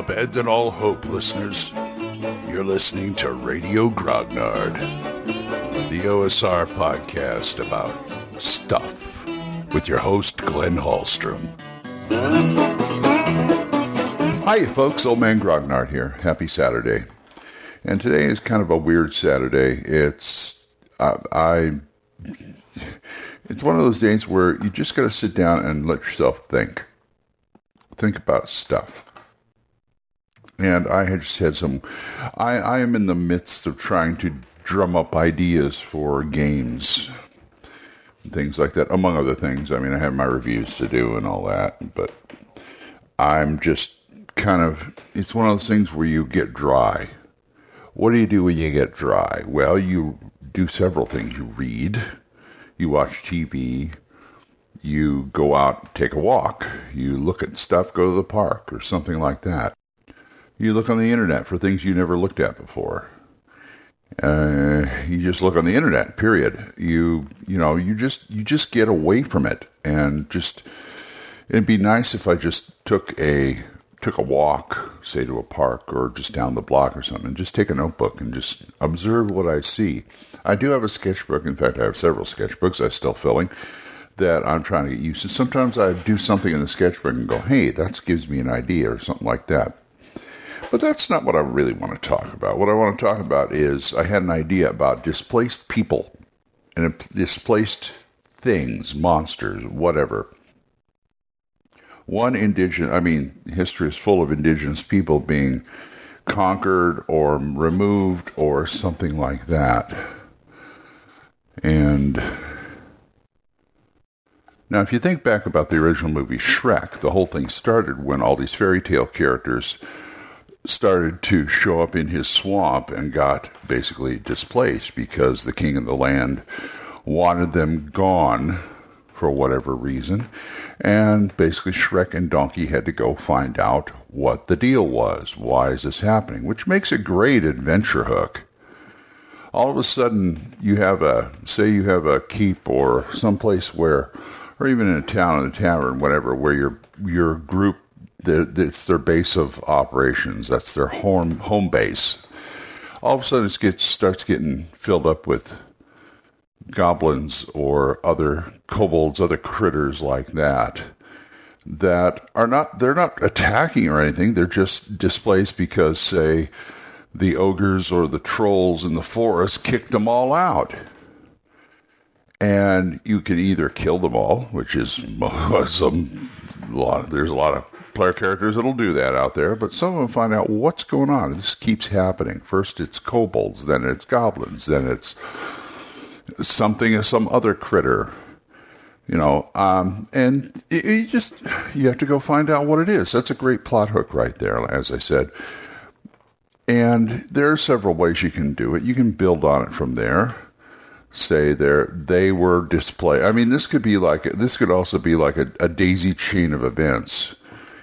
Abandon all hope, listeners. You're listening to Radio Grognard, the OSR podcast about stuff, with your host, Glenn Hallstrom. Hi, folks. Old Man Grognard here. Happy Saturday. And today is kind of a weird Saturday. It's, uh, I, it's one of those days where you just got to sit down and let yourself think. Think about stuff and I had just had some. I, I am in the midst of trying to drum up ideas for games, things like that, among other things. I mean, I have my reviews to do and all that, but I'm just kind of. It's one of those things where you get dry. What do you do when you get dry? Well, you do several things. You read, you watch TV, you go out, take a walk, you look at stuff, go to the park, or something like that. You look on the internet for things you never looked at before. Uh, you just look on the internet. Period. You you know you just you just get away from it and just. It'd be nice if I just took a took a walk, say to a park or just down the block or something, and just take a notebook and just observe what I see. I do have a sketchbook. In fact, I have several sketchbooks I'm still filling that I'm trying to get used to. Sometimes I do something in the sketchbook and go, hey, that gives me an idea or something like that. But that's not what I really want to talk about. What I want to talk about is I had an idea about displaced people and displaced things, monsters, whatever. One indigenous, I mean, history is full of indigenous people being conquered or removed or something like that. And now, if you think back about the original movie Shrek, the whole thing started when all these fairy tale characters started to show up in his swamp and got basically displaced because the king of the land wanted them gone for whatever reason. And basically, Shrek and Donkey had to go find out what the deal was. Why is this happening? Which makes a great adventure hook. All of a sudden, you have a, say, you have a keep or someplace where, or even in a town, in a tavern, whatever, where your your group it's their base of operations. That's their home home base. All of a sudden, it gets starts getting filled up with goblins or other kobolds, other critters like that. That are not they're not attacking or anything. They're just displaced because, say, the ogres or the trolls in the forest kicked them all out. And you can either kill them all, which is some a lot. There's a lot of player characters that'll do that out there, but some of them find out what's going on. This keeps happening. First it's kobolds, then it's goblins, then it's something, some other critter, you know. Um, and you just you have to go find out what it is. That's a great plot hook right there, as I said. And there are several ways you can do it. You can build on it from there. Say there they were display. I mean, this could be like this could also be like a, a daisy chain of events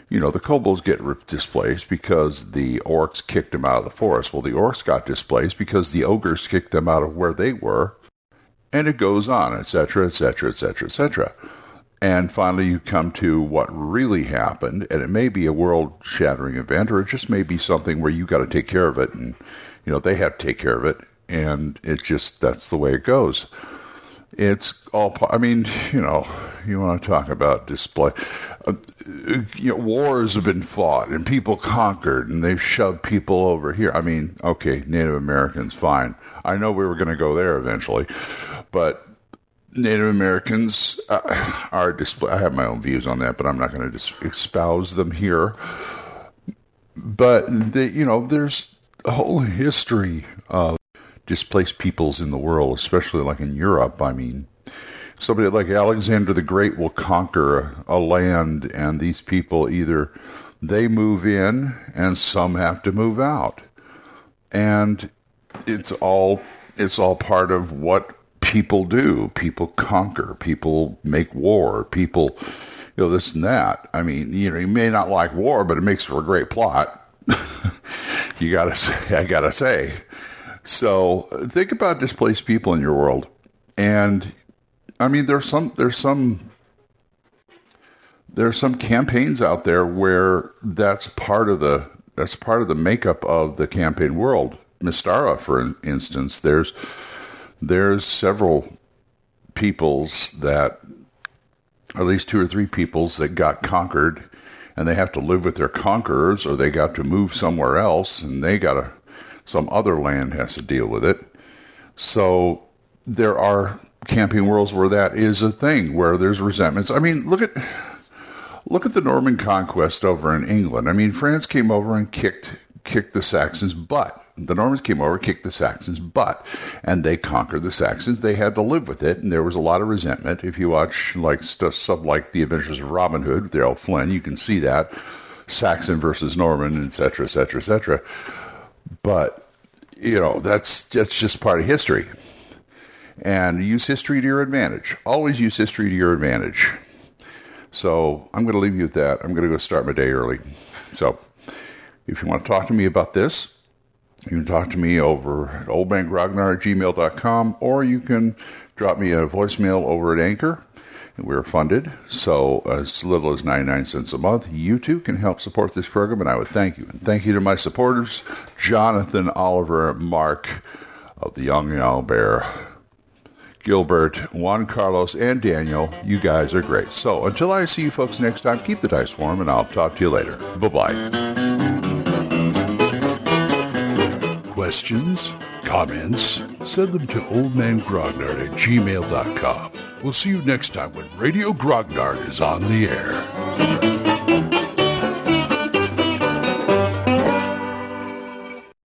you know, the kobolds get displaced because the orcs kicked them out of the forest. Well, the orcs got displaced because the ogres kicked them out of where they were. And it goes on, etc., etc., etc., etc. And finally, you come to what really happened, and it may be a world shattering event, or it just may be something where you got to take care of it, and, you know, they have to take care of it, and it just, that's the way it goes. It's all. I mean, you know, you want to talk about display. Uh, you know, wars have been fought and people conquered, and they've shoved people over here. I mean, okay, Native Americans, fine. I know we were going to go there eventually, but Native Americans uh, are display. I have my own views on that, but I'm not going to dis- espouse them here. But they, you know, there's a whole history of displaced peoples in the world, especially like in Europe. I mean, somebody like Alexander the Great will conquer a land, and these people either they move in and some have to move out, and it's all it's all part of what people do. People conquer. People make war. People, you know, this and that. I mean, you know, you may not like war, but it makes for a great plot. you gotta say, I gotta say. So think about displaced people in your world, and I mean there's some there's some there are some campaigns out there where that's part of the that's part of the makeup of the campaign world. Mystara, for instance, there's there's several peoples that, at least two or three peoples that got conquered, and they have to live with their conquerors, or they got to move somewhere else, and they got to some other land has to deal with it. So there are camping worlds where that is a thing, where there's resentments. I mean, look at look at the Norman conquest over in England. I mean, France came over and kicked kicked the Saxons' butt. The Normans came over, kicked the Saxons' butt, and they conquered the Saxons. They had to live with it, and there was a lot of resentment. If you watch like stuff, stuff like The Adventures of Robin Hood with Errol Flynn, you can see that Saxon versus Norman, etc., etc., etc. But you know that's that's just part of history, and use history to your advantage. Always use history to your advantage. So I'm going to leave you with that. I'm going to go start my day early. So if you want to talk to me about this, you can talk to me over at oldmangrognard at gmail.com or you can drop me a voicemail over at Anchor. We're funded, so as little as 99 cents a month, you too can help support this program, and I would thank you. And thank you to my supporters, Jonathan, Oliver, Mark of the Young Owl Bear, Gilbert, Juan Carlos, and Daniel. You guys are great. So until I see you folks next time, keep the dice warm, and I'll talk to you later. Bye bye. Questions? Comments? Send them to oldmangrognard at gmail.com. We'll see you next time when Radio Grognard is on the air.